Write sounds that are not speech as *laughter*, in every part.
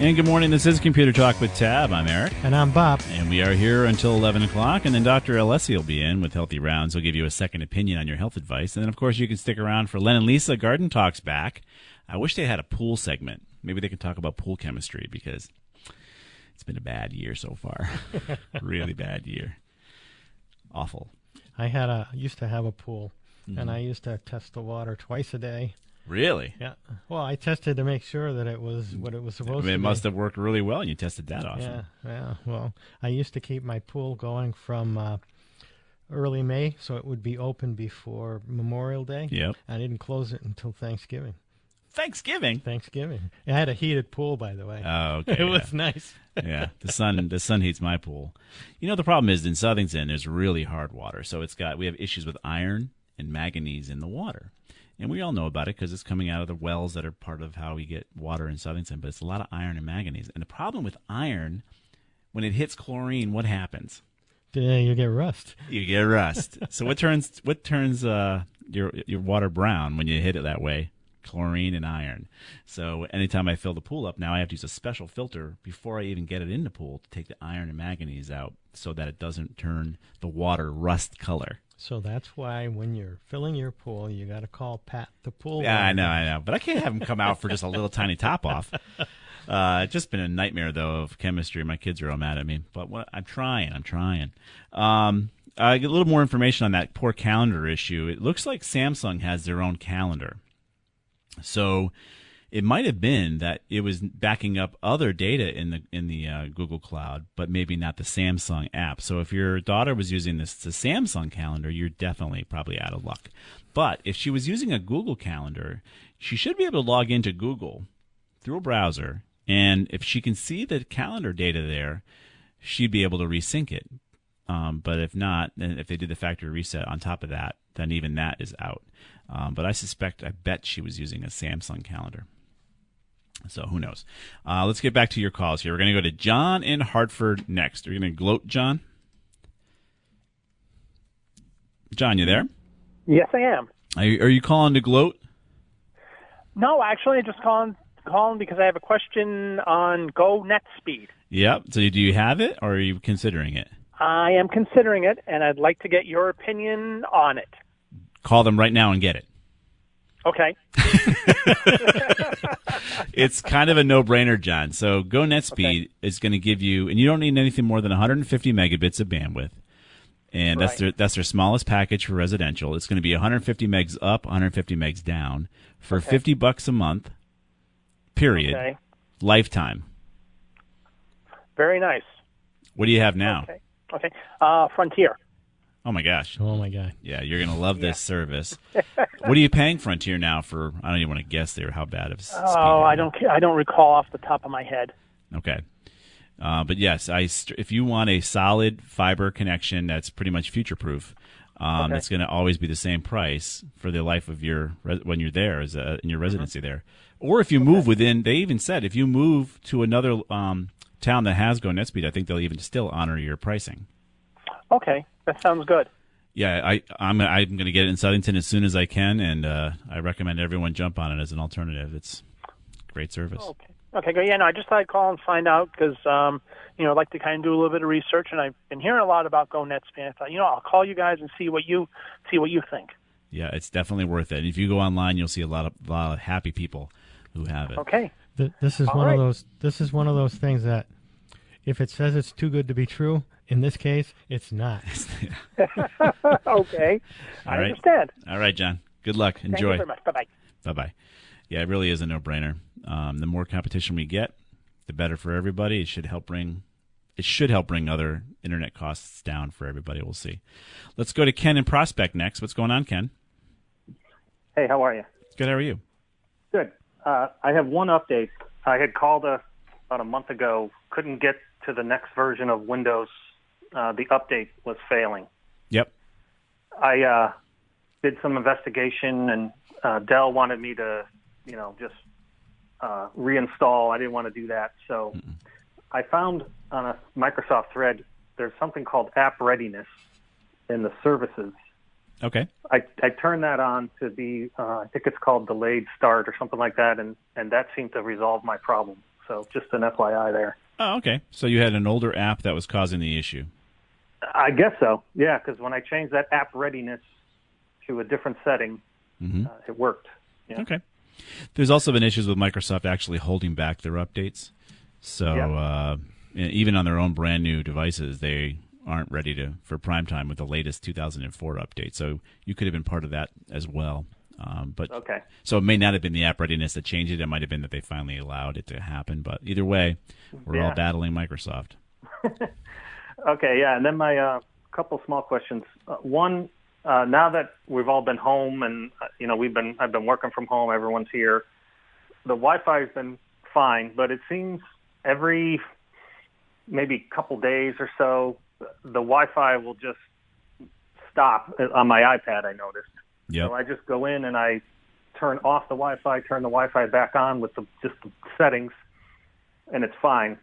And good morning. This is Computer Talk with Tab. I'm Eric. And I'm Bob. And we are here until 11 o'clock. And then Dr. Alessi will be in with Healthy Rounds. He'll give you a second opinion on your health advice. And then, of course, you can stick around for Len and Lisa Garden Talks back. I wish they had a pool segment. Maybe they can talk about pool chemistry because it's been a bad year so far. *laughs* really bad year. Awful. I had a used to have a pool, mm-hmm. and I used to test the water twice a day. Really? Yeah. Well, I tested to make sure that it was what it was supposed to be. I mean, to. It be. must have worked really well, and you tested that often. Yeah. Yeah. Well, I used to keep my pool going from uh, early May, so it would be open before Memorial Day. Yep. I didn't close it until Thanksgiving. Thanksgiving. Thanksgiving. I had a heated pool, by the way. Oh, *laughs* okay. it yeah. was nice. yeah, the sun the sun heats my pool. You know the problem is in Southington there's really hard water, so it's got we have issues with iron and manganese in the water and we all know about it because it's coming out of the wells that are part of how we get water in Southington. But it's a lot of iron and manganese. And the problem with iron, when it hits chlorine, what happens? Yeah, you get rust. You get rust. so what turns what turns uh, your your water brown when you hit it that way? Chlorine and iron. So anytime I fill the pool up, now I have to use a special filter before I even get it in the pool to take the iron and manganese out, so that it doesn't turn the water rust color. So that's why when you're filling your pool, you got to call Pat the pool. Yeah, I know, I know, but I can't have him come out for just a little tiny top off. *laughs* Uh, it's just been a nightmare though of chemistry. My kids are all mad at me, but what, I'm trying. I'm trying. Um, I get a little more information on that poor calendar issue. It looks like Samsung has their own calendar. So it might have been that it was backing up other data in the in the uh, Google Cloud, but maybe not the Samsung app. So if your daughter was using this the Samsung calendar, you're definitely probably out of luck. But if she was using a Google calendar, she should be able to log into Google through a browser, and if she can see the calendar data there, she'd be able to resync it. Um, but if not, then if they did the factory reset on top of that, then even that is out. Um, but I suspect, I bet she was using a Samsung calendar. So who knows? Uh, let's get back to your calls here. We're going to go to John in Hartford next. Are you going to gloat, John? John, you there? Yes, I am. Are you, are you calling to gloat? No, actually, I'm just calling calling because I have a question on Go Net Speed. Yep. So do you have it, or are you considering it? I am considering it, and I'd like to get your opinion on it. Call them right now and get it. Okay. *laughs* it's kind of a no-brainer, John. So Go NetSpeed okay. is going to give you, and you don't need anything more than 150 megabits of bandwidth, and right. that's their that's their smallest package for residential. It's going to be 150 megs up, 150 megs down for okay. 50 bucks a month. Period. Okay. Lifetime. Very nice. What do you have now? Okay. Okay. Uh, Frontier. Oh my gosh. Oh my god. Yeah, you're gonna love this service. *laughs* what are you paying Frontier now for? I don't even want to guess there how bad of. Oh, I don't. I don't recall off the top of my head. Okay. Uh, but yes, I if you want a solid fiber connection that's pretty much future proof, Um, Okay. That's going to always be the same price for the life of your res- when you're there as a, in your residency there. Or if you move within, they even said if you move to another um, town that has Go NetSpeed, I think they'll even still honor your pricing. Okay, that sounds good. Yeah, I, I'm I'm going to get it in Southington as soon as I can, and uh, I recommend everyone jump on it as an alternative. It's great service. Okay. Okay, good. Yeah, no, I just thought I'd call and find out because, um, you know, I'd like to kind of do a little bit of research, and I've been hearing a lot about Go NetSpan. I thought, you know, I'll call you guys and see what you see what you think. Yeah, it's definitely worth it. And if you go online, you'll see a lot of a lot of happy people who have it. Okay. Th- this is All one right. of those. This is one of those things that, if it says it's too good to be true, in this case, it's not. *laughs* *laughs* okay. All I right. understand. All right, John. Good luck. Thank you Enjoy. very much. Bye bye. Bye bye. Yeah, it really is a no brainer. Um, the more competition we get, the better for everybody. It should help bring it should help bring other internet costs down for everybody. We'll see. Let's go to Ken in Prospect next. What's going on, Ken? Hey, how are you? Good. How are you? Good. Uh, I have one update. I had called a, about a month ago, couldn't get to the next version of Windows. Uh, the update was failing. Yep. I uh, did some investigation, and uh, Dell wanted me to, you know, just uh, reinstall. I didn't want to do that, so I found on a Microsoft thread there's something called App Readiness in the services. Okay. I, I turned that on to be, uh, I think it's called delayed start or something like that, and, and that seemed to resolve my problem. So just an FYI there. Oh, okay. So you had an older app that was causing the issue. I guess so, yeah, because when I changed that app readiness to a different setting, uh, it worked. Yeah. Okay. There's also been issues with Microsoft actually holding back their updates. So Yeah. uh, even on their own brand new devices, they aren't ready to for prime time with the latest 2004 update. So you could have been part of that as well. Um, but Okay. so it may not have been the app readiness that changed it. It might have been that they finally allowed it to happen. But either way, we're all battling Microsoft. *laughs* Okay, yeah, and then my uh, couple small questions. Uh, one, uh, now that we've all been home and uh, you know we've been I've been working from home, everyone's here. The Wi-Fi has been fine, but it seems every maybe couple days or so, the Wi-Fi will just stop on my iPad. I noticed. Yep. So I just go in and I turn off the Wi-Fi, turn the Wi-Fi back on with the, just the settings, and it's fine.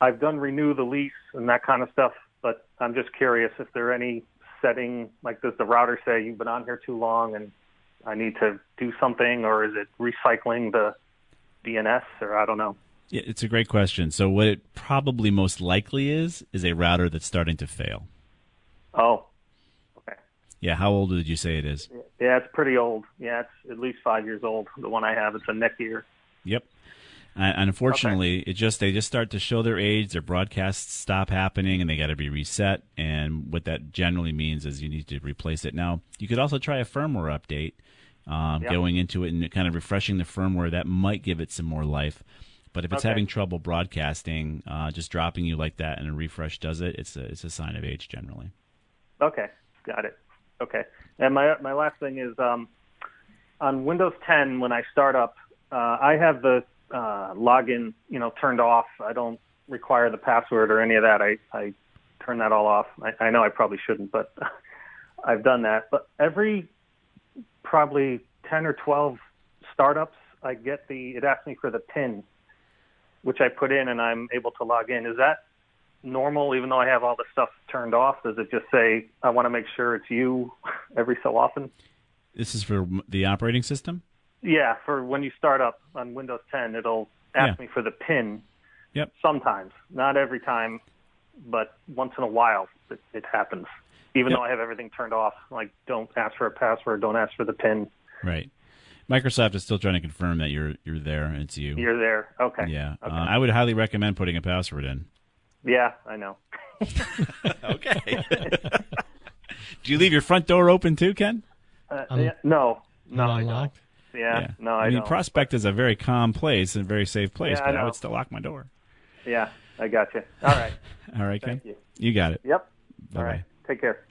I've done renew the lease and that kind of stuff, but I'm just curious if there are any setting, like does the router say you've been on here too long and I need to do something, or is it recycling the DNS, or I don't know. Yeah, it's a great question. So what it probably most likely is is a router that's starting to fail. Oh. Yeah. How old did you say it is? Yeah, it's pretty old. Yeah, it's at least five years old. The one I have, it's a neck Netgear. Yep. And and unfortunately, it just they just start to show their age. Their broadcasts stop happening, and they got to be reset. And what that generally means is you need to replace it. Now, you could also try a firmware update, um, Yeah. going into it and kind of refreshing the firmware. That might give it some more life. But if it's Okay. having trouble broadcasting, uh, just dropping you like that and a refresh does it, it's a it's a sign of age generally. Okay, got it. Okay, and my my last thing is um, on Windows 10 when I start up, uh, I have the uh, login, you know, turned off. I don't require the password or any of that. I I turn that all off. I, I know I probably shouldn't, but *laughs* I've done that. But every probably 10 or 12 startups, I get the it asks me for the PIN, which I put in, and I'm able to log in. Is that normal, even though I have all the stuff turned off? Does it just say, I want to make sure it's you *laughs* every so often? This is for the operating system. Yeah, for when you start up on Windows 10, it'll ask Yeah. me for the PIN Yep. sometimes. Not every time, but once in a while it, it happens. Even Yep. though I have everything turned off, like don't ask for a password, don't ask for the PIN. Right. Microsoft is still trying to confirm that you're you're there it's you. You're there. Okay. Yeah, Okay. uh, I would highly recommend putting a password in. Yeah, I know. *laughs* Okay. Do you leave your front door open too, Ken? Uh, Um, yeah, no, no, I don't. unlocked. Yeah, no, I, I mean, don't. Prospect is a very calm place and a very safe place, Yeah, I but I, know. would still lock my door. Yeah, I got you. All right. *laughs* All right, Ken. Thank you. got it. Yep. Bye All right. Take care.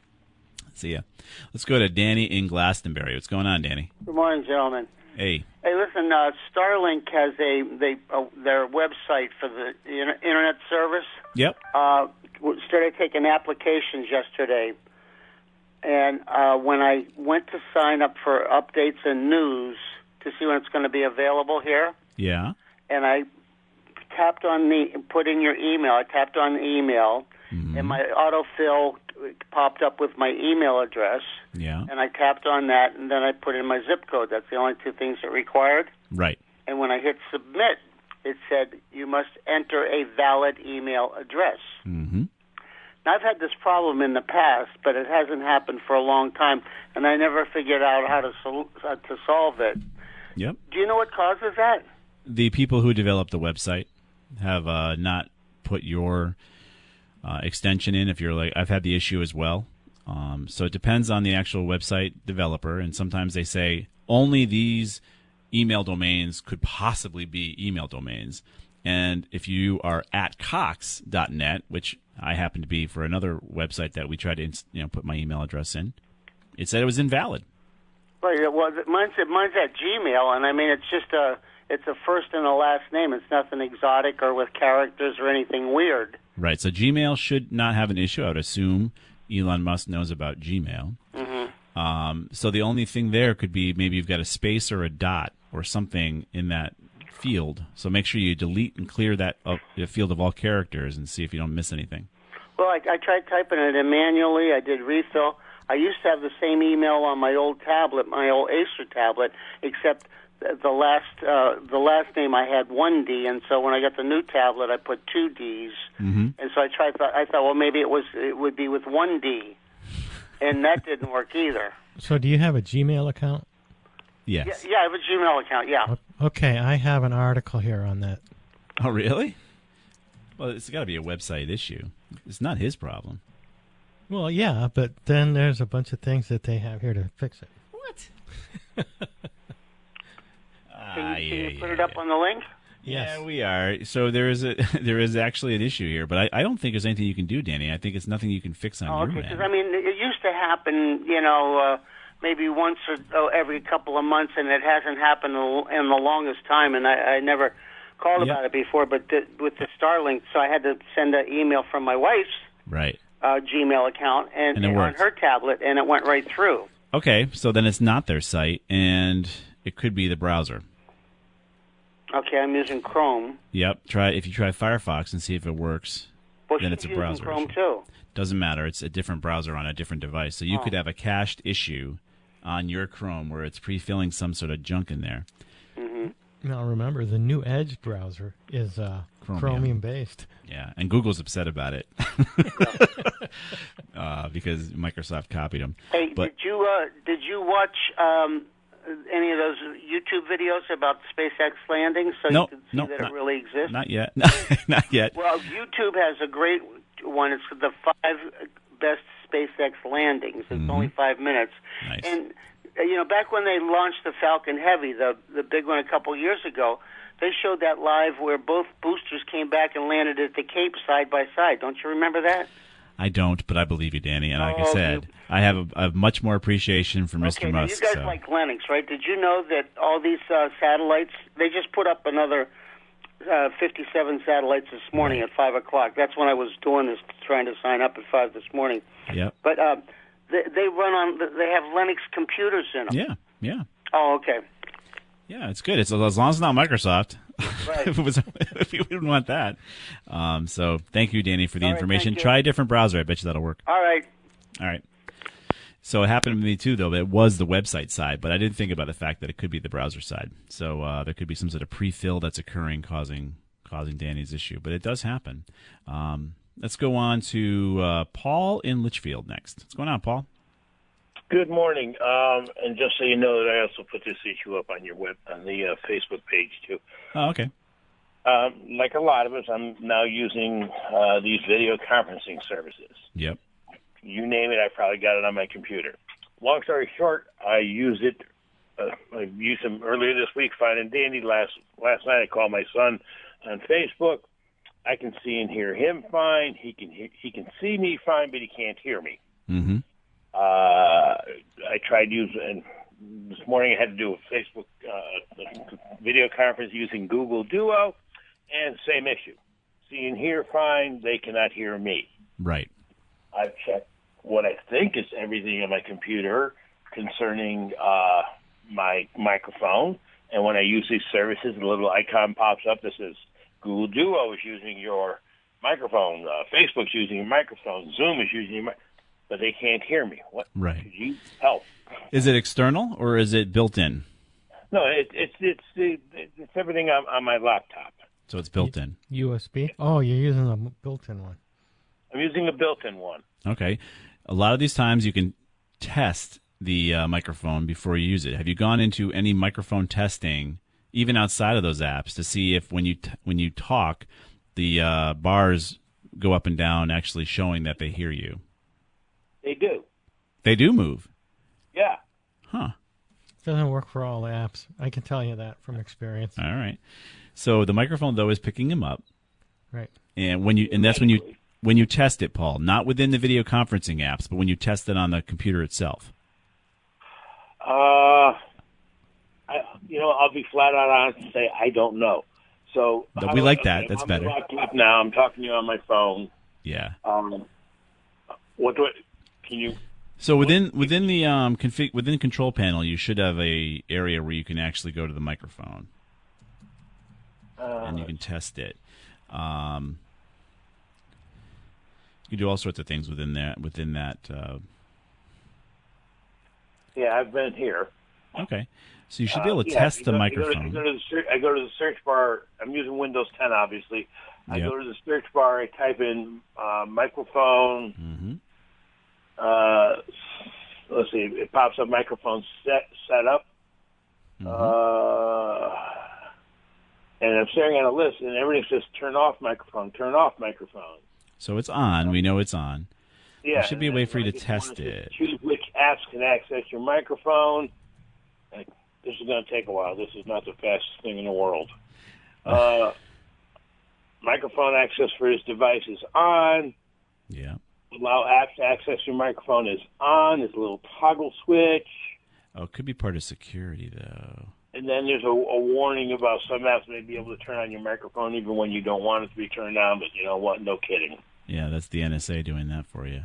See ya. Let's go to Danny in Glastonbury. What's going on, Danny? Good morning, gentlemen. Hey. Hey, listen, uh, Starlink has a they uh, their website for the internet service. Yep. Uh, started taking applications yesterday. and uh, when I went to sign up for updates and news to see when it's going to be available here, Yeah. and I tapped on the put in your email. I tapped on the email, and my autofill popped up with my email address, Yeah. and I tapped on that, and then I put in my zip code. That's the only two things it required. Right. And when I hit submit, it said you must enter a valid email address. Mm-hmm. Now, I've had this problem in the past, but it hasn't happened for a long time, and I never figured out how to sol- uh, to solve it. Yep. Do you know what causes that? The people who developed the website have uh, not put your uh, extension in. If you're like, I've had the issue as well. Um, so it depends on the actual website developer, and sometimes they say only these email domains could possibly be email domains. And if you are at cox.net, which I happen to be for another website that we tried to you know put my email address in, it said it was invalid. Right. Well, mine's mine's at Gmail, and I mean it's just a it's a first and a last name. It's nothing exotic or with characters or anything weird. Right. So Gmail should not have an issue. I would assume Elon Musk knows about Gmail. Mm-hmm. Um, so the only thing there could be maybe you've got a space or a dot or something in that field. So make sure you delete and clear that the field of all characters and see if you don't miss anything. Well, I, I tried typing it in manually. I did refill. I used to have the same email on my old tablet, my old Acer tablet, except the last uh, the last name I had one D, and so when I got the new tablet, I put two Ds. Mm-hmm. And so I tried. I thought, well, maybe it was it would be with one D, and that didn't work either. So, do you have a Gmail account? Yes. Yeah, yeah, I have a Gmail account. Yeah. Okay, I have an article here on that. Oh, really? Well, it's got to be a website issue. It's not his problem. Well, yeah, but then there's a bunch of things that they have here to fix it. What? *laughs* Can you, can yeah, you put yeah, it up yeah. on the link? Yes. Yeah, we are. So there is a *laughs* there is actually an issue here, but I, I don't think there's anything you can do, Danny. I think it's nothing you can fix on Oh, your okay. end. Because I mean, it used to happen, you know, uh, maybe once or oh, every couple of months, and it hasn't happened in the longest time. And I, I never called Yep. about it before, but th- with the Starlink, so I had to send an email from my wife's right. uh, Gmail account and, And it on worked. her tablet, and it went right through. Okay, so then it's not their site, and it could be the browser. Okay, I'm using Chrome. Yep. Try if you try Firefox and see if it works. Well, Then she's it's a using browser Chrome issue. too. Doesn't matter. It's a different browser on a different device. So you Oh. could have a cached issue on your Chrome where it's pre-filling some sort of junk in there. Now, remember, the new Edge browser is uh, Chromium. Chromium based. Yeah, and Google's upset about it *laughs* uh, because Microsoft copied them. Hey, But- did you uh, did you watch um, any of those YouTube videos about SpaceX landing so No, you can see no, that not- it really exists? Not yet. *laughs* not yet. Well, YouTube has a great one. It's the five best SpaceX landings. It's only five minutes. Mm-hmm. Nice. And you know, back when they launched the Falcon Heavy, the the big one a couple years ago, they showed that live where both boosters came back and landed at the Cape side by side. Don't you remember that? I don't, but I believe you, Danny. And like I Oh, said, I have a, a much more appreciation for Mr. okay, Musk. you guys so. like Linux, right? Did you know that all these uh, satellites? They just put up another uh, 57 satellites this morning Right. at five o'clock. That's when I was doing this, trying to sign up at five this morning. Yep. But uh, they, they run on. They have Linux computers in them. Yeah. Yeah. Oh, okay. Yeah, it's good. It's as long as it's not Microsoft. Right. *laughs* if it was, if we wouldn't want that. Um, so thank you, Danny, for the All information. Try a different browser. I bet you that'll work. All right. All right. So it happened to me too, though. It was the website side, but I didn't think about the fact that it could be the browser side. So uh, there could be some sort of pre-fill that's occurring, causing causing Danny's issue. But it does happen. Um, let's go on to uh, Paul in Litchfield next. What's going on, Paul? Good morning. Um, and just so you know that I also put this issue up on your web on the uh, Facebook page too. Oh, okay. Um, like a lot of us, I'm now using uh, these video conferencing services. Yep. You name it, I probably got it on my computer. Long story short, I used it. Uh, I used them earlier this week, fine and dandy. Last last night, I called my son on Facebook. I can see and hear him fine. He can he, he can see me fine, but he can't hear me. Mm-hmm. Uh, I tried using, and this morning I had to do a Facebook uh, video conference using Google Duo, and same issue. See and hear fine, they cannot hear me. Right. I've checked what I think is everything on my computer concerning uh, my microphone. And when I use these services, a little icon pops up that says Google Duo is using your microphone, uh, Facebook's using your microphone, Zoom is using your, mi- but they can't hear me. What? Right. Could you help? Is it external or is it built in? No, it, it's it's the it's everything on, on my laptop. So it's built in. USB. Oh, you're using a built-in one. I'm using a built-in one. Okay. A lot of these times you can test the uh, microphone before you use it. Have you gone into any microphone testing, even outside of those apps, to see if when you t- when you talk, the uh, bars go up and down, actually showing that they hear you? They do. They do move. Yeah. Huh. Doesn't work for all apps. I can tell you that from experience. All right. So the microphone though is picking them up, Right. and when you and that's when you when you test it, Paul, not within the video conferencing apps, but when you test it on the computer itself. Uh, I, you know, I'll be flat out honest and say I don't know. So But we do- like that. okay, That's I'm better. the laptop now I'm talking to you on my phone. Yeah. Um, what do I? So within within the um config within the control panel, you should have a area where you can actually go to the microphone Uh, and you can test it. Um, you do all sorts of things within that within that. Uh, yeah, I've been here. okay, so you should be able to Uh, yeah, test the go- you go to- microphone. go to search- I go to the search bar. I'm using Windows 10, obviously. I Yep. go to the search bar. I type in uh, microphone. hmm Uh, let's see. It pops up microphone set setup. Mm-hmm. Uh, and I'm staring at a list, and everything says turn off microphone, turn off microphone. So it's on. We know it's on. Yeah, There should be a way for you to test it. Choose which apps can access your microphone. Like, this is going to take a while. This is not the fastest thing in the world. *laughs* Uh, microphone access for this device is on. Yeah. Allow apps to access your microphone is on. There's a little toggle switch. Oh, it could be part of security though. And then there's a, a warning about some apps may be able to turn on your microphone even when you don't want it to be turned on. But you know what? No kidding. Yeah, that's the NSA doing that for you.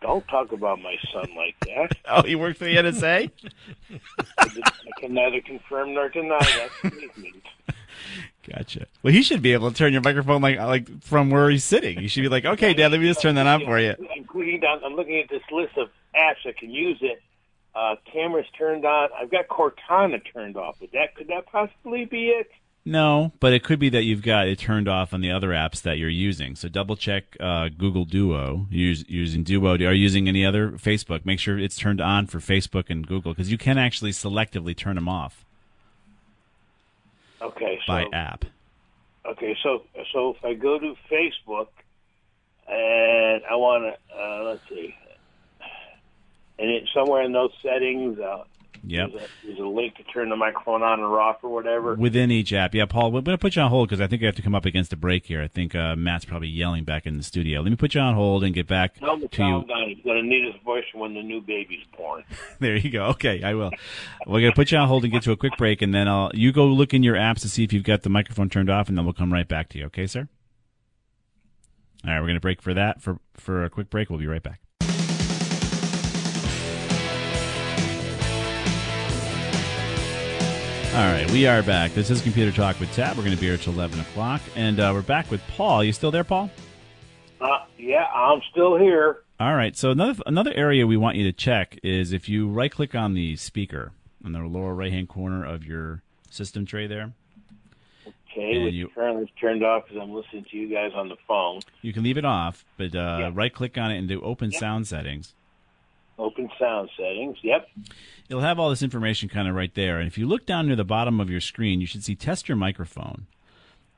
Don't talk about my son like that. *laughs* Oh, he worked for the NSA. *laughs* I, did- I can neither confirm nor deny that statement. *laughs* Gotcha. Well, he should be able to turn your microphone like like from where he's sitting. You should be like, okay, Dad, let me just turn that on for you. I'm down. I'm looking at this list of apps that can use it. Uh, cameras turned on. I've got Cortana turned off. Would that could that possibly be it? No, but it could be that you've got it turned off on the other apps that you're using. So double check uh, Google Duo. Use, using Duo. Are you using any other Facebook? Make sure it's turned on for Facebook and Google because you can actually selectively turn them off Okay, so by app. okay, so so if I go to Facebook and I want to uh, let's see, and it somewhere in those settings, uh, Yep. there's, a, there's a link to turn the microphone on or off or whatever. Within each app. Yeah, Paul, we're going to put you on hold because I think I have to come up against a break here. I think uh, Matt's probably yelling back in the studio. Let me put you on hold and get back to you. He's going to need his voice when the new baby's born. *laughs* There you go. Okay, I will. We're going to put you on hold and get to a quick break, and then I'll you go look in your apps to see if you've got the microphone turned off, and then we'll come right back to you. Okay, sir? All right, we're going to break for that for for a quick break. We'll be right back. All right, we are back. This is Computer Talk with Tab. We're going to be here till 11 o'clock. And uh, we're back with Paul. You still there, Paul? Uh, yeah, I'm still here. All right. So another another area we want you to check is if you right click on the speaker in the lower right hand corner of your system tray there, Okay, And which you- currently is turned off because I'm listening to you guys on the phone. you can leave it off, but uh, Yeah. right click on it and do open Yeah. sound settings. Open sound settings. Yep. It'll have all this information kind of right there. And if you look down near the bottom of your screen, you should see test your microphone.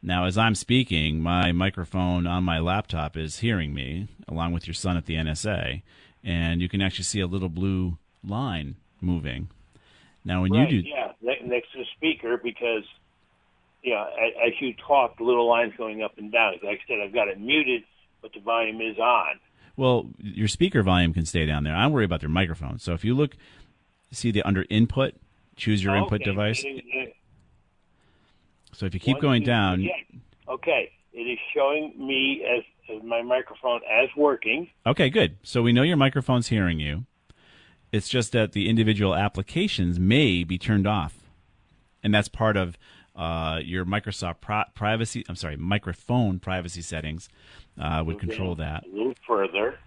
Now, as I'm speaking, my microphone on my laptop is hearing me, along with your son at the NSA, and you can actually see a little blue line moving. Now, when right. you do, Yeah, next to the speaker because, yeah, as you talk, the little line's going up and down. Like I said, I've got it muted, but the volume is on. Well, your speaker volume can stay down there. I worry about your microphone. So if you look, see the under input, choose your input device. So if you keep one, going two, down, yeah. Okay. it is showing me as, as my microphone as working. Okay, good. So we know your microphone's hearing you. It's just that the individual applications may be turned off, and that's part of uh, your Microsoft pri- privacy. I'm sorry, microphone privacy settings uh, would Okay, control that. A little further.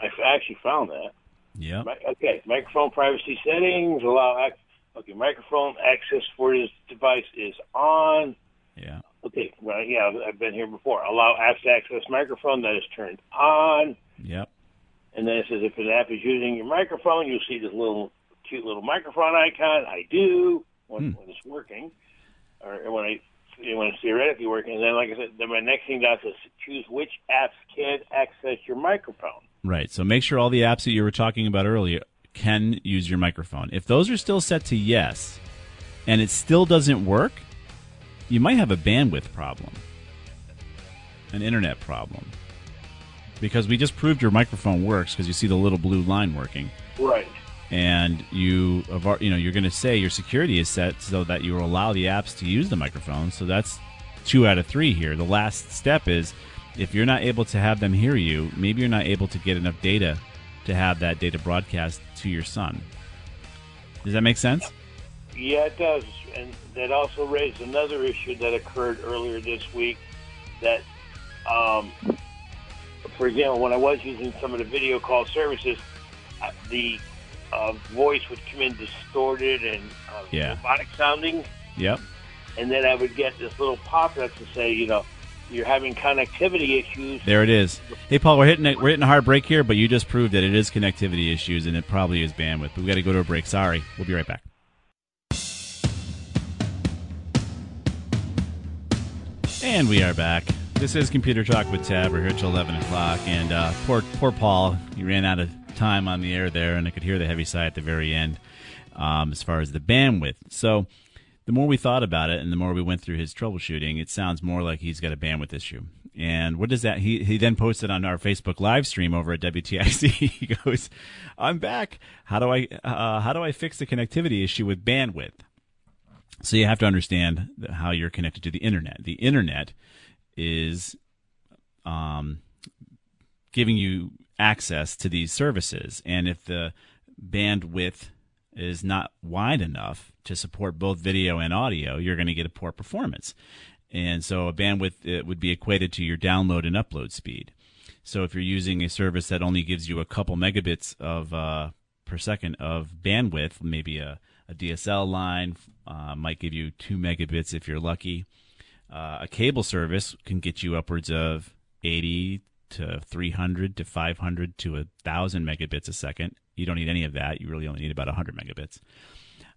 I actually found that. Yeah. Okay, microphone privacy settings allow. Ac- okay, microphone access for this device is on. Yeah. Okay, well, yeah, I've been here before. Allow apps to access microphone that is turned on. Yep. And then it says if an app is using your microphone, you'll see this little cute little microphone icon. I do when, when it's working, or when I when it's theoretically working. And then, like I said, then my next thing down is choose which apps can access your microphone. Right. So make sure all the apps that you were talking about earlier can use your microphone. If those are still set to yes and it still doesn't work, you might have a bandwidth problem, an internet problem. Because we just proved your microphone works because you see the little blue line working. Right. And you you know you're going to say your security is set so that you allow the apps to use the microphone. So that's two out of three here. The last step is if you're not able to have them hear you, maybe you're not able to get enough data to have that data broadcast to your son. Does that make sense? Yeah, it does. And that also raised another issue that occurred earlier this week that, um, for example, when I was using some of the video call services, the uh, voice would come in distorted and uh, Yeah. robotic sounding. Yep. And then I would get this little pop-up to say, you know, you're having connectivity issues. There it is. Hey, Paul, we're hitting a, we're hitting a hard break here, but you just proved that it is connectivity issues and it probably is bandwidth. But we got to go to a break. Sorry, we'll be right back. And we are back. This is Computer Talk with Tab. We're here till eleven o'clock, and uh, poor poor Paul, he ran out of time on the air there, and I could hear the heavy sigh at the very end um, as far as the bandwidth. So the more we thought about it and the more we went through his troubleshooting, it sounds more like he's got a bandwidth issue. And what does that? He he then posted on our Facebook live stream over at WTIC. *laughs* he goes, "I'm back. How do I uh, how do I fix the connectivity issue with bandwidth?" So you have to understand how you're connected to the internet. The internet is um, giving you access to these services, and if the bandwidth is not wide enough to support both video and audio, you're going to get a poor performance. And so a bandwidth it would be equated to your download and upload speed. So if you're using a service that only gives you a couple megabits of uh, per second of bandwidth, maybe a, a DSL line uh, might give you two megabits if you're lucky. Uh, a cable service can get you upwards of 80 to 300 to 500 to 1,000 megabits a second. You don't need any of that. You really only need about 100 megabits.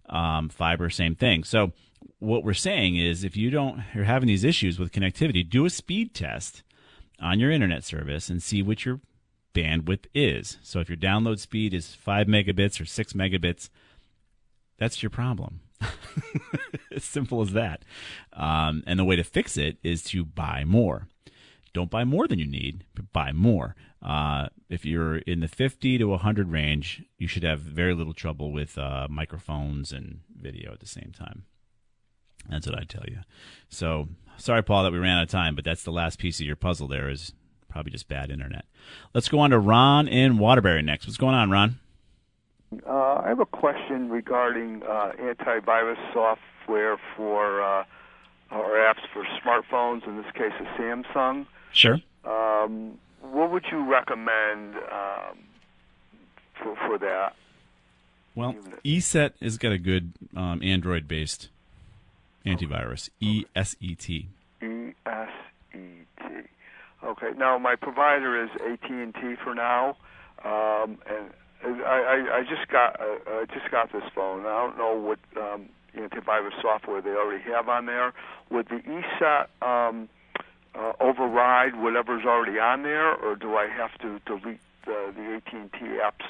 Um, fiber, same thing. So what we're saying is if you don't, you're having these issues with connectivity, do a speed test on your internet service and see what your bandwidth is. So if your download speed is five megabits or six megabits, that's your problem. *laughs* as simple as that. Um, and the way to fix it is to buy more. Don't buy more than you need, but buy more. Uh, if you're in the 50 to 100 range, you should have very little trouble with uh, microphones and video at the same time. That's what I tell you. So sorry, Paul, that we ran out of time, but that's the last piece of your puzzle. There is probably just bad internet. Let's go on to Ron in Waterbury next. What's going on, Ron? Uh, I have a question regarding uh, antivirus software for uh, or apps for smartphones. In this case, a Samsung. Sure. Um, what would you recommend um, for for that? Well, ESET has got a good um, Android-based antivirus. E S E T. E S E T. Okay. Now my provider is AT and T for now, um, and I, I, I just got uh, I just got this phone. I don't know what um, antivirus software they already have on there. Would the ESET um, uh, override whatever's already on there, or do I have to delete the, the AT and T apps?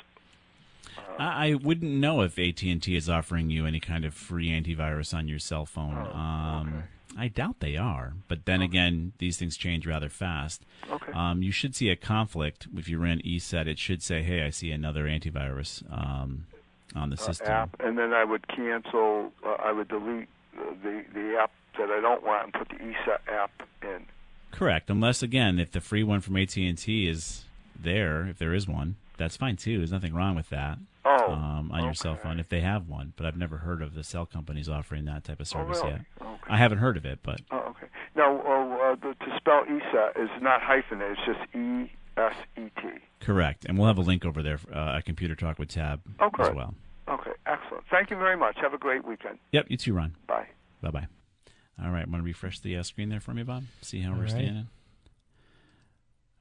I I wouldn't know if AT and T is offering you any kind of free antivirus on your cell phone. um, I doubt they are, but then again, these things change rather fast. Okay. Um, you should see a conflict if you ran ESET. It should say, "Hey, I see another antivirus um, on the uh, system." app, and then I would cancel. Uh, I would delete uh, the the app that I don't want and put the ESET app in. Correct. Unless again, if the free one from AT and T is there, if there is one, that's fine too. There's nothing wrong with that. Oh, um, on your cell phone if they have one, but I've never heard of the cell companies offering that type of service Oh, really? yet. Okay. I haven't heard of it, but Oh, okay. Now, uh, uh, the, to spell ESET is not hyphenated; it's just E S E T. correct. And we'll have a link over there uh, at Computer Talk with Tab Oh, as well. Okay, excellent. Thank you very much. Have a great weekend. Yep, you too, Ron. Bye. Bye bye. All right, want to refresh the uh, screen there for me, Bob? See how All we're right. standing.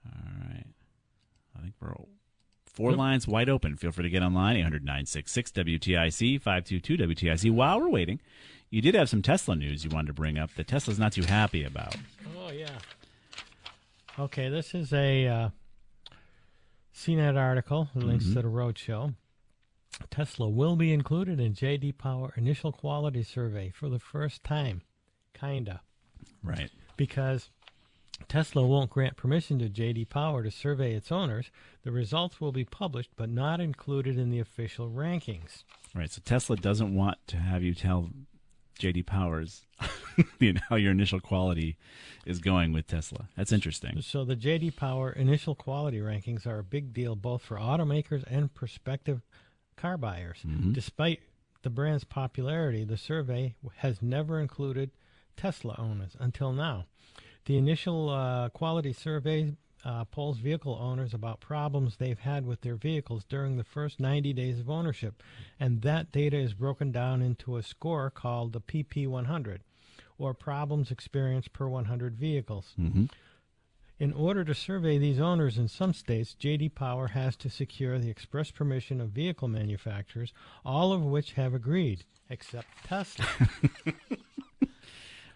All right. I think we're four Yep. lines wide open. Feel free to get online, 800 966 WTIC, 522 WTIC. While we're waiting, you did have some Tesla news you wanted to bring up that Tesla's not too happy about. Oh yeah. Okay, this is a uh, CNET article. It links Mhm. to the roadshow. Tesla will be included in JD Power initial quality survey for the first time, kinda, Right. because Tesla won't grant permission to JD Power to survey its owners. The results will be published, but not included in the official rankings. Right. So Tesla doesn't want to have you tell JD Powers *laughs* you know, how your initial quality is going with Tesla. That's interesting. So the JD Power initial quality rankings are a big deal both for automakers and prospective car buyers. Mhm. Despite the brand's popularity, the survey has never included Tesla owners until now. The initial uh, quality survey uh, polls vehicle owners about problems they've had with their vehicles during the first 90 days of ownership, and that data is broken down into a score called the PP100, or problems experienced per 100 vehicles. hmm In order to survey these owners in some states, JD Power has to secure the express permission of vehicle manufacturers, all of which have agreed, except Tesla. *laughs*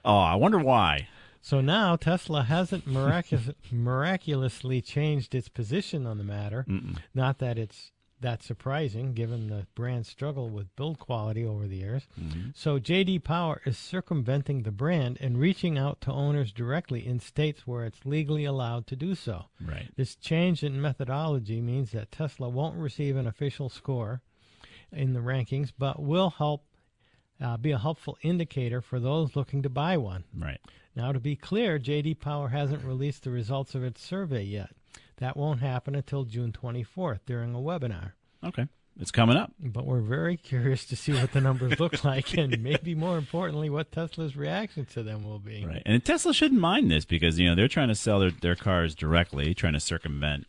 Oh, I wonder why. so now Tesla hasn't miraculous, *laughs* miraculously changed its position on the matter. Mm-mm. Not that it's that surprising, given the brand's struggle with build quality over the years. Mhm. So JD Power is circumventing the brand and reaching out to owners directly in states where it's legally allowed to do so. Right. This change in methodology means that Tesla won't receive an official score in the rankings, but will help uh, be a helpful indicator for those looking to buy one. Right. Now, to be clear, JD Power hasn't released the results of its survey yet. That won't happen until June 24th during a webinar. Okay. It's coming up. But we're very curious to see what the numbers look *laughs* like and maybe more importantly, what Tesla's reaction to them will be. Right. And Tesla shouldn't mind this because, you know, they're trying to sell their, their cars directly, trying to circumvent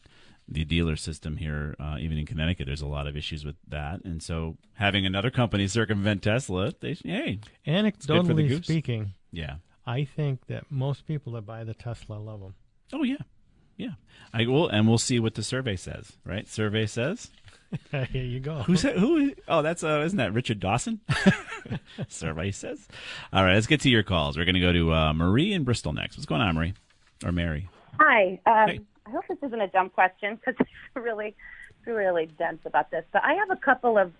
the dealer system here. Uh, even in Connecticut, there's a lot of issues with that. And so having another company circumvent Tesla, they, hey, good for the Anecdotally speaking, yeah. I think that most people that buy the Tesla love them. Oh, yeah. Yeah. I will, and we'll see what the survey says, right? Survey says. *laughs* Here you go. Who said, who? Oh, that's, uh, isn't that Richard Dawson? *laughs* survey says. All right, let's get to your calls. We're going to go to uh, Marie in Bristol next. What's going on, Marie? Or Mary? Hi. Um, Hey. I hope this isn't a dumb question because *laughs* I'm really, really dense about this. But I have a couple of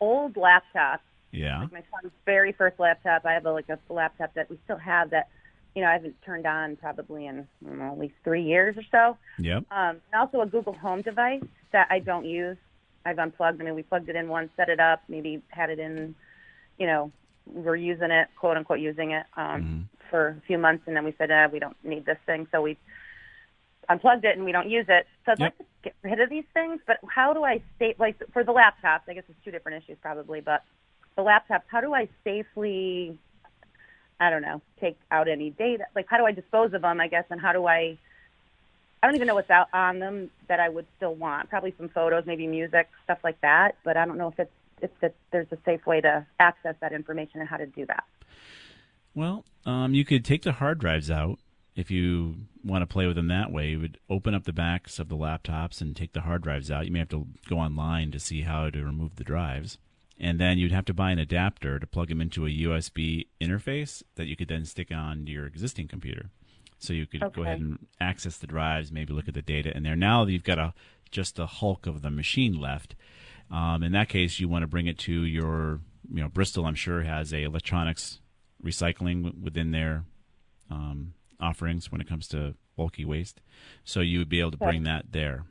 old laptops. Yeah. Like my son's very first laptop. I have a, like a laptop that we still have that, you know, I haven't turned on probably in know, at least three years or so. Yep. Um, and also a Google Home device that I don't use. I've unplugged. I mean, we plugged it in once, set it up, maybe had it in, you know, we're using it, quote unquote, using it um, Mhm. for a few months, and then we said, uh, we don't need this thing, so we unplugged it and we don't use it. So I'd Yep. like to get rid of these things, but how do I stay like for the laptops? I guess it's two different issues probably, but the laptops, how do I safely, I don't know, take out any data? Like, how do I dispose of them? I guess, and how do I? I don't even know what's out on them that I would still want. Probably some photos, maybe music, stuff like that. But I don't know if it's if that there's a safe way to access that information and how to do that. Well, um, you could take the hard drives out if you want to play with them that way. You would open up the backs of the laptops and take the hard drives out. You may have to go online to see how to remove the drives. And then you'd have to buy an adapter to plug them into a USB interface that you could then stick on your existing computer. So you could go ahead and access the drives, maybe look at the data in there. Now that you've got a just a hulk of the machine left. Um, in that case, you want to bring it to your, you know, Bristol. I'm sure has a electronics recycling within their um, offerings when it comes to bulky waste. So you would be able to bring that there.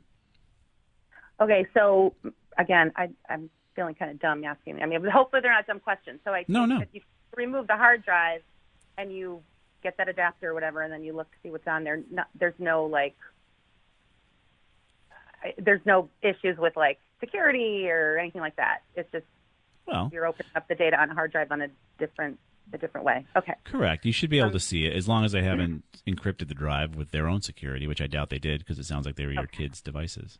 Okay, so again, I, I'm feeling kind of dumb asking. I mean, hopefully they're not dumb questions. So I No, no. if you remove the hard drive and you get that adapter or whatever, and then you look to see what's on there. No, there's no like, there's no issues with like security or anything like that. It's just Well, you're opening up the data on a hard drive on a different a different way. Okay. correct. You should be Um, able to see it as long as they haven't encrypted the drive with their own security, which I doubt they did because it sounds like they were your kids' devices.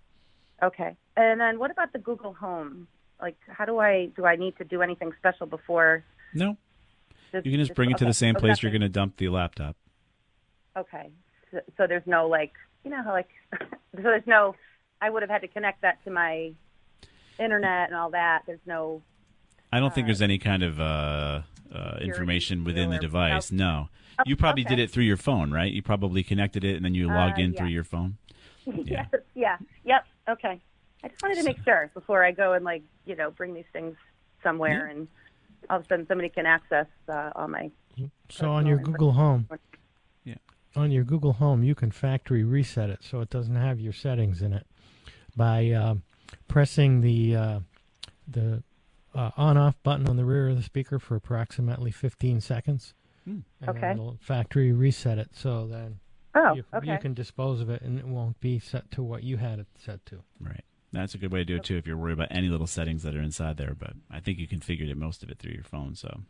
Okay. And then what about the Google Home? Like, how do I do? I need to do anything special before? No, Just, you can just bring it to the same Oh, place you're going to dump the laptop. Okay. So, so there's no like, you know how like, *laughs* so there's no. I would have had to connect that to my internet and all that. There's no. I don't think there's any kind of uh, uh, information within the device. No, Oh, you probably okay. did it through your phone, right? You probably connected it and then you logged Uh, in yeah. through your phone. *laughs* yes. Yeah. Yep. Okay. I just wanted to make sure before I go and like you know bring these things somewhere and all of a sudden somebody can access uh, all my. So on your Google Home, Yeah. on your Google Home, you can factory reset it so it doesn't have your settings in it by uh, pressing the uh, the uh, on-off button on the rear of the speaker for approximately 15 seconds. Hmm. And Okay. it'll factory reset it so then Oh, you, okay. you can dispose of it and it won't be set to what you had it set to. Right. That's a good way to do it too if you're worried about any little settings that are inside there. But I think you configured it most of it through your phone. So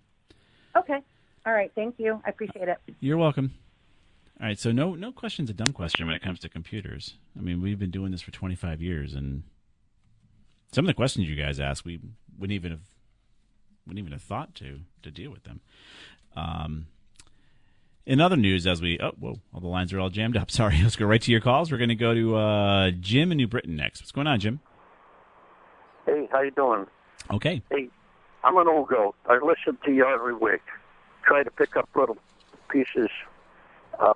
Okay. All right. Thank you. I appreciate it. you're welcome. All right. So no no question's a dumb question when it comes to computers. I mean, we've been doing this for 25 years, and some of the questions you guys ask, we wouldn't even have wouldn't even have thought to to deal with them. Um, in other news, as we oh whoa, all the lines are all jammed up. *laughs* Sorry, let's go right to your calls. We're going to go to uh, Jim in New Britain next. What's going on, Jim? Hey, how you doing? Okay. Hey, I'm an old goat. I listen to you every week. Try to pick up little pieces, uh,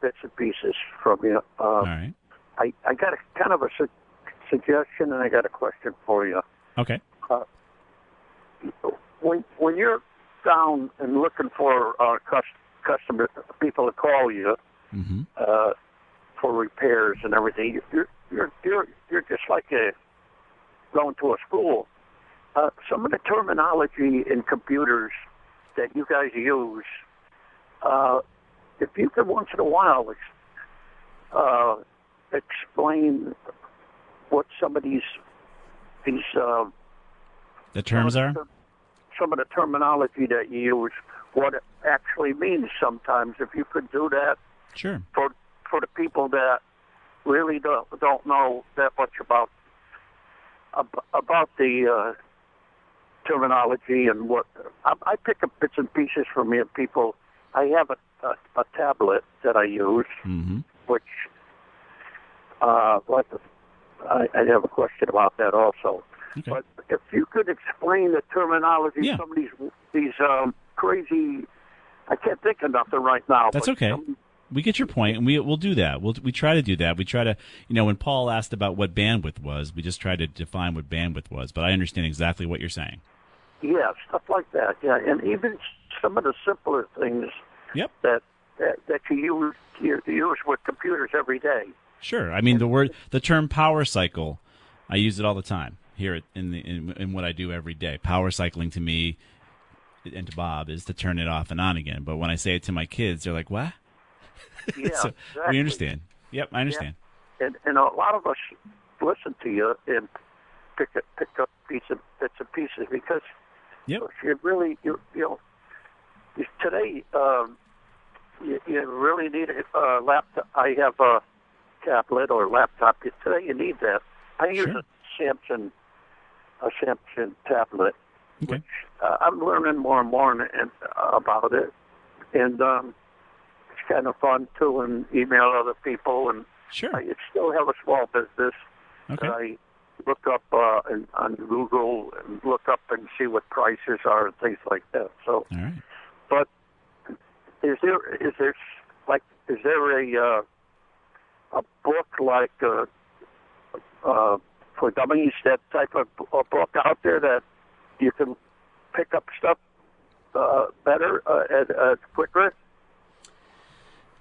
bits and pieces from you. Uh, All right. I I got a kind of a su- suggestion, and I got a question for you. Okay. When when you're down and looking for uh, customer people to call you Mm-hmm. uh, for repairs and everything, you're you're you're you're just like a going to a school. Uh, some of the terminology in computers that you guys use, uh, if you could once in a while ex- uh, explain what some of these these uh, The terms some are the- some of the terminology that you use, what it actually means. Sometimes, if you could do that sure. for for the people that really don't don't know that much about about the uh, terminology and what I, I pick up bits and pieces from you people. I have a, a, a tablet that I use, Mm-hmm. which uh, like I, I have a question about that also. Okay. But if you could explain the terminology, Yeah. some of these these um, crazy, I can't think of nothing right now. That's but okay. some- We get your point, and we we'll do that. We'll we try to do that. We try to, you know, when Paul asked about what bandwidth was, we just tried to define what bandwidth was. But I understand exactly what you're saying. Yeah, stuff like that. Yeah, and even some of the simpler things Yep. that that, that you use you use with computers every day. Sure. I mean, the word, the term power cycle, I use it all the time here at- in the in, in what I do every day. Power cycling to me and to Bob is to turn it off and on again. But when I say it to my kids, they're like, "What?" *laughs* Yeah, so exactly. we understand. Yep, I understand. And and a lot of us listen to you and pick up, pick up piece of, bits and pieces because Yep. you really you you know today um, you, you really need a uh, laptop. I have a tablet or laptop. Today you need that. I use Sure. a Samsung a Samsung tablet. Okay. uh, I'm learning more and more and, uh, about it, and um, it's kind of fun too. And email other people, and Sure. I still have a small business. Okay. I look up uh, in, on Google and look up and see what prices are and things like that. So, right. but is there is there like is there a uh, a book like uh, uh, for dummies that type of book out there that you can pick up stuff uh, better uh, and uh, quicker?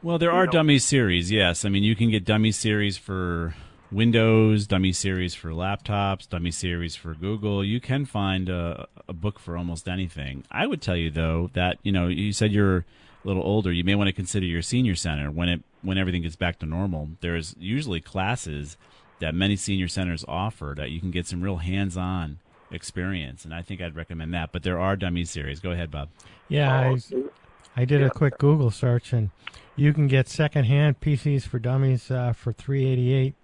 Well, there are dummy series, yes. I mean, you can get dummy series for Windows, dummy series for laptops, dummy series for Google. You can find a, a book for almost anything. I would tell you, though, that, you know, you said you're a little older, you may want to consider your senior center when it when everything gets back to normal. There's usually classes that many senior centers offer that you can get some real hands-on experience, and I think I'd recommend that. But there are dummy series. Go ahead, Bob. Yeah, I, I did a quick Google search, and you can get secondhand PCs for dummies uh, for three eighty eight.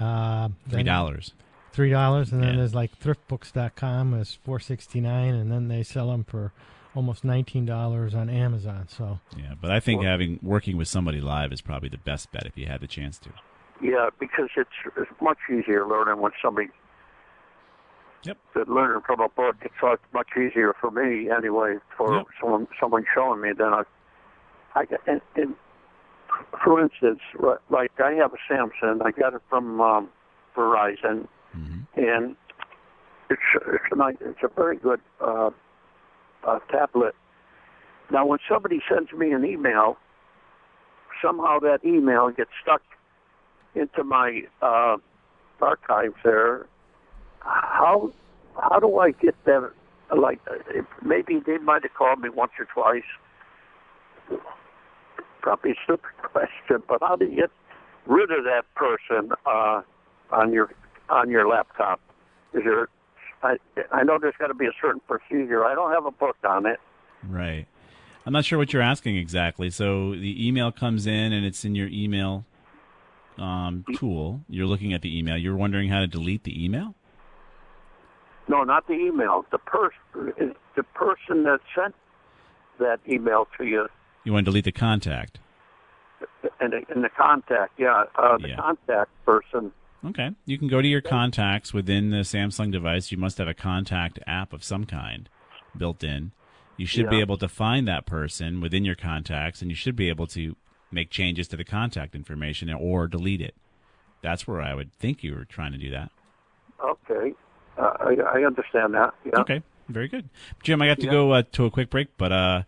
Uh, Three dollars. Three dollars, and then Yeah. there's like thriftbooks.com is four sixty nine, and then they sell them for almost nineteen dollars on Amazon. So Yeah, but I think having working with somebody live is probably the best bet if you had the chance to. Yeah, because it's it's much easier learning when somebody. Yep. That learning from a book, it's uh, much easier for me anyway. For Yep. someone someone showing me than I. I and, and for instance, right, like I have a Samsung. I got it from um, Verizon, and it's it's a nice, it's a very good uh, uh, tablet. Now, when somebody sends me an email, somehow that email gets stuck into my uh, archive there. How how do I get that? Like maybe they might have called me once or twice. Probably stupid *laughs* question, but how do you get rid of that person uh, on your on your laptop? Is there? I I know there's got to be a certain procedure. I don't have a book on it. Right. I'm not sure what you're asking exactly. So the email comes in and it's in your email um, tool. You're looking at the email. You're wondering how to delete the email? No, not the email. The person, the person that sent that email to you, You want to delete the contact. and the, and the contact. Yeah, uh, the Yeah. contact person. Okay. You can go to your contacts within the Samsung device. You must have a contact app of some kind built in. You should be able to find that person within your contacts, and you should be able to make changes to the contact information or delete it. That's where I would think you were trying to do that. Okay, uh, I, I understand that. Yeah. Okay, very good. Jim, I got to Yeah. go uh, to a quick break, but uh,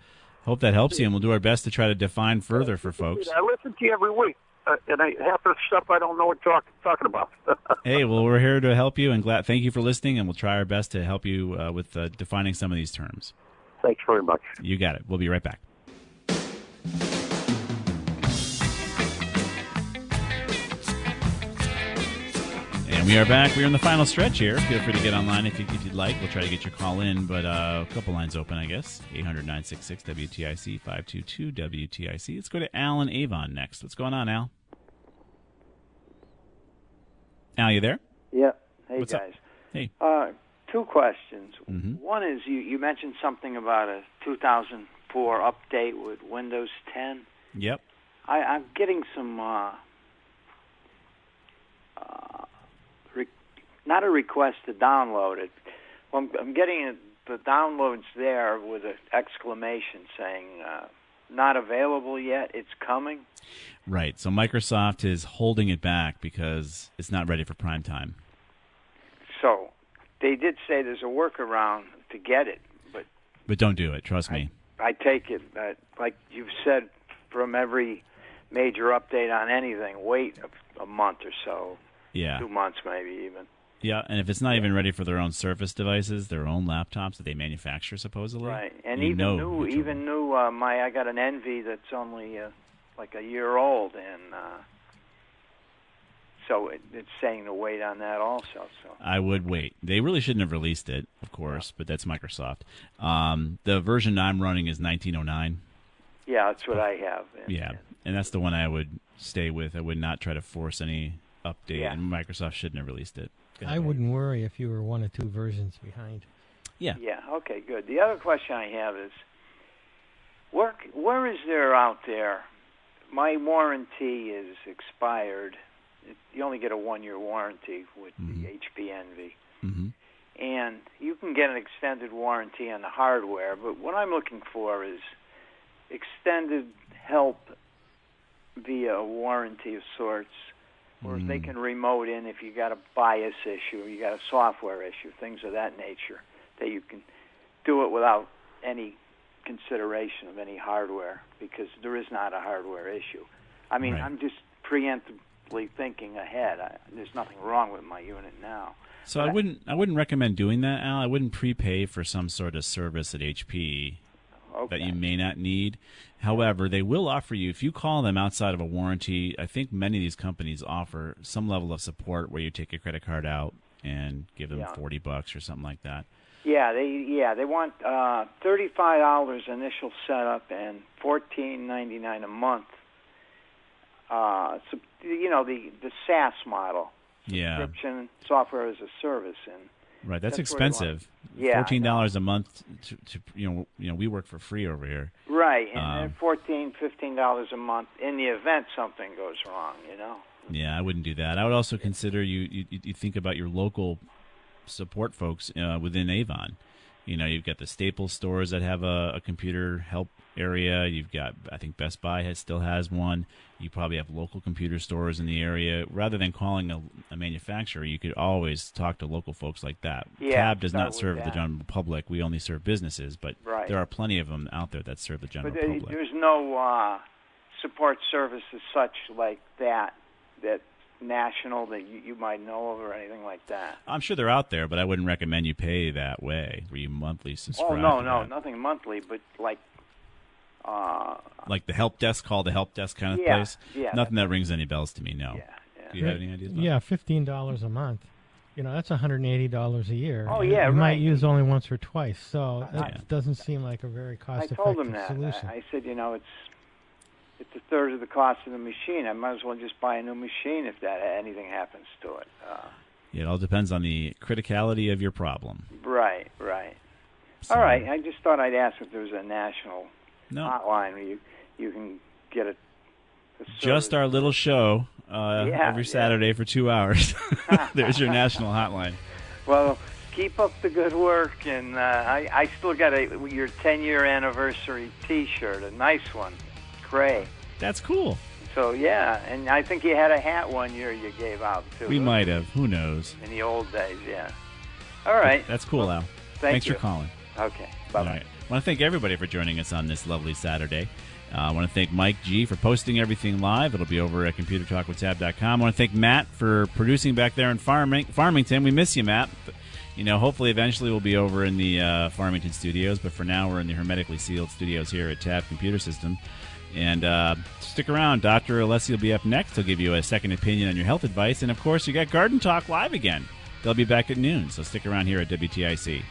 hope that helps you, and we'll do our best to try to define further for folks. I listen to you every week, uh, and I half the stuff I don't know what talk, talking about. *laughs* Hey, well, we're here to help you, and glad. Thank you for listening, and we'll try our best to help you uh, with uh, defining some of these terms. Thanks very much. You got it. We'll be right back. We are back. We're in the final stretch here. Feel free to get online if, you, if you'd like. We'll try to get your call in, but uh, a couple lines open, I guess. 800 966 WTIC 522 WTIC. Let's go to Alan Avon next. What's going on, Al? Al, you there? Yeah. Hey What's up? guys. Hey. Uh, two questions. Mhm. One is you, you mentioned something about a 2004 update with Windows 10. Yep. I, I'm getting some, uh, uh, not a request to download it. Well, I'm, I'm getting the downloads there with an exclamation saying, uh, not available yet, it's coming. Right. So Microsoft is holding it back because it's not ready for prime time. So they did say there's a workaround to get it, but But don't do it. Trust me. I take it that, like you've said, from every major update on anything, wait a, a month or so, Yeah. two months maybe even. Yeah, and if it's not even ready for their own Surface devices, their own laptops that they manufacture supposedly, Right, and even new, even new. Uh, my I got an Envy that's only uh, like a year old, and uh, so it, it's saying to wait on that also. So I would wait. They really shouldn't have released it, of course, but that's Microsoft. Um, the version I'm running is 1909. yeah, that's what I have. And, Yeah, and that's the one I would stay with. I would not try to force any update, Yeah. and Microsoft shouldn't have released it. Go I ahead. wouldn't worry if you were one or two versions behind. Yeah. Yeah. Okay. Good. The other question I have is, where where is there out there? My warranty is expired. It, you only get a one-year warranty with the HP Envy, hmm and you can get an extended warranty on the hardware. But what I'm looking for is extended help via a warranty of sorts, where they hmm. can remote in if you got a BIOS issue, you got a software issue, things of that nature, that you can do it without any consideration of any hardware because there is not a hardware issue. I mean, Right. I'm just preemptively thinking ahead. I, there's nothing wrong with my unit now. So I wouldn't I wouldn't recommend doing that, Al. I wouldn't prepay for some sort of service at HP that you may not need. However, they will offer you if you call them outside of a warranty. I think many of these companies offer some level of support where you take your credit card out and give them Yeah. forty bucks or something like that. Yeah, they yeah they want uh, thirty five dollars initial setup and fourteen ninety nine a month. Uh, so, you know the the SaaS model, Yeah, subscription software as a service, and right. That's, That's what I want. expensive. Yeah, fourteen dollars a month. To, to you know, you know, we work for free over here. right, and Um, then fourteen fifteen dollars a month in the event something goes wrong. You know. Yeah, I wouldn't do that. I would also consider you you, you think about your local support folks uh, within Avon. You know, you've got the staple stores that have a, a computer help area. You've got, I think Best Buy has, still has one. You probably have local computer stores in the area. Rather than calling a, a manufacturer, you could always talk to local folks like that. Yeah, Tab does not serve the general public. We only serve businesses, but Right. there are plenty of them out there that serve the general But there, public. there's no uh, support services such like that that national that you, you might know of or anything like that. I'm sure they're out there, but I wouldn't recommend you pay that way, where you monthly subscribe. Oh no, no, that. nothing monthly, but like uh, like the help desk, call the help desk kind of Yeah, place. yeah, Nothing that rings any bells to me. No. yeah. Do you have any ideas? Bob? Yeah, fifteen dollars a month. You know, that's one hundred and eighty dollars a year. Oh, yeah, you might use only once or twice, so that Yeah. doesn't seem like a very cost-effective told him that. solution. I, I said, you know, it's it's a third of the cost of the machine. I might as well just buy a new machine if that anything happens to it. Uh, Yeah, it all depends on the criticality of your problem. right, right. All right. I just thought I'd ask if there was a national No. hotline where you you can get a, a Just our little show uh, Yeah, every yeah. Saturday for two hours. *laughs* *laughs* There's your national hotline. Well, keep up the good work, and uh, I, I still got a your 10 year anniversary T-shirt, a nice one, gray. That's cool. So yeah, and I think you had a hat one year you gave out too. We might have. Who knows? in the old days, yeah. All right. That's cool, Al. thank Thanks you. for calling. Okay. All right. I want to thank everybody for joining us on this lovely Saturday. Uh, I want to thank Mike G for posting everything live. It'll be over at computertalkwithtab.com. I want to thank Matt for producing back there in Farming, Farmington. We miss you, Matt. But, you know, hopefully eventually we'll be over in the uh, Farmington studios, but for now we're in the hermetically sealed studios here at Tab Computer System. And uh, stick around. Dr. Alessi will be up next. He'll give you a second opinion on your health advice. And of course, you got Garden Talk live again. They'll be back at noon, so stick around here at WTIC.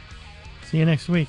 See you next week.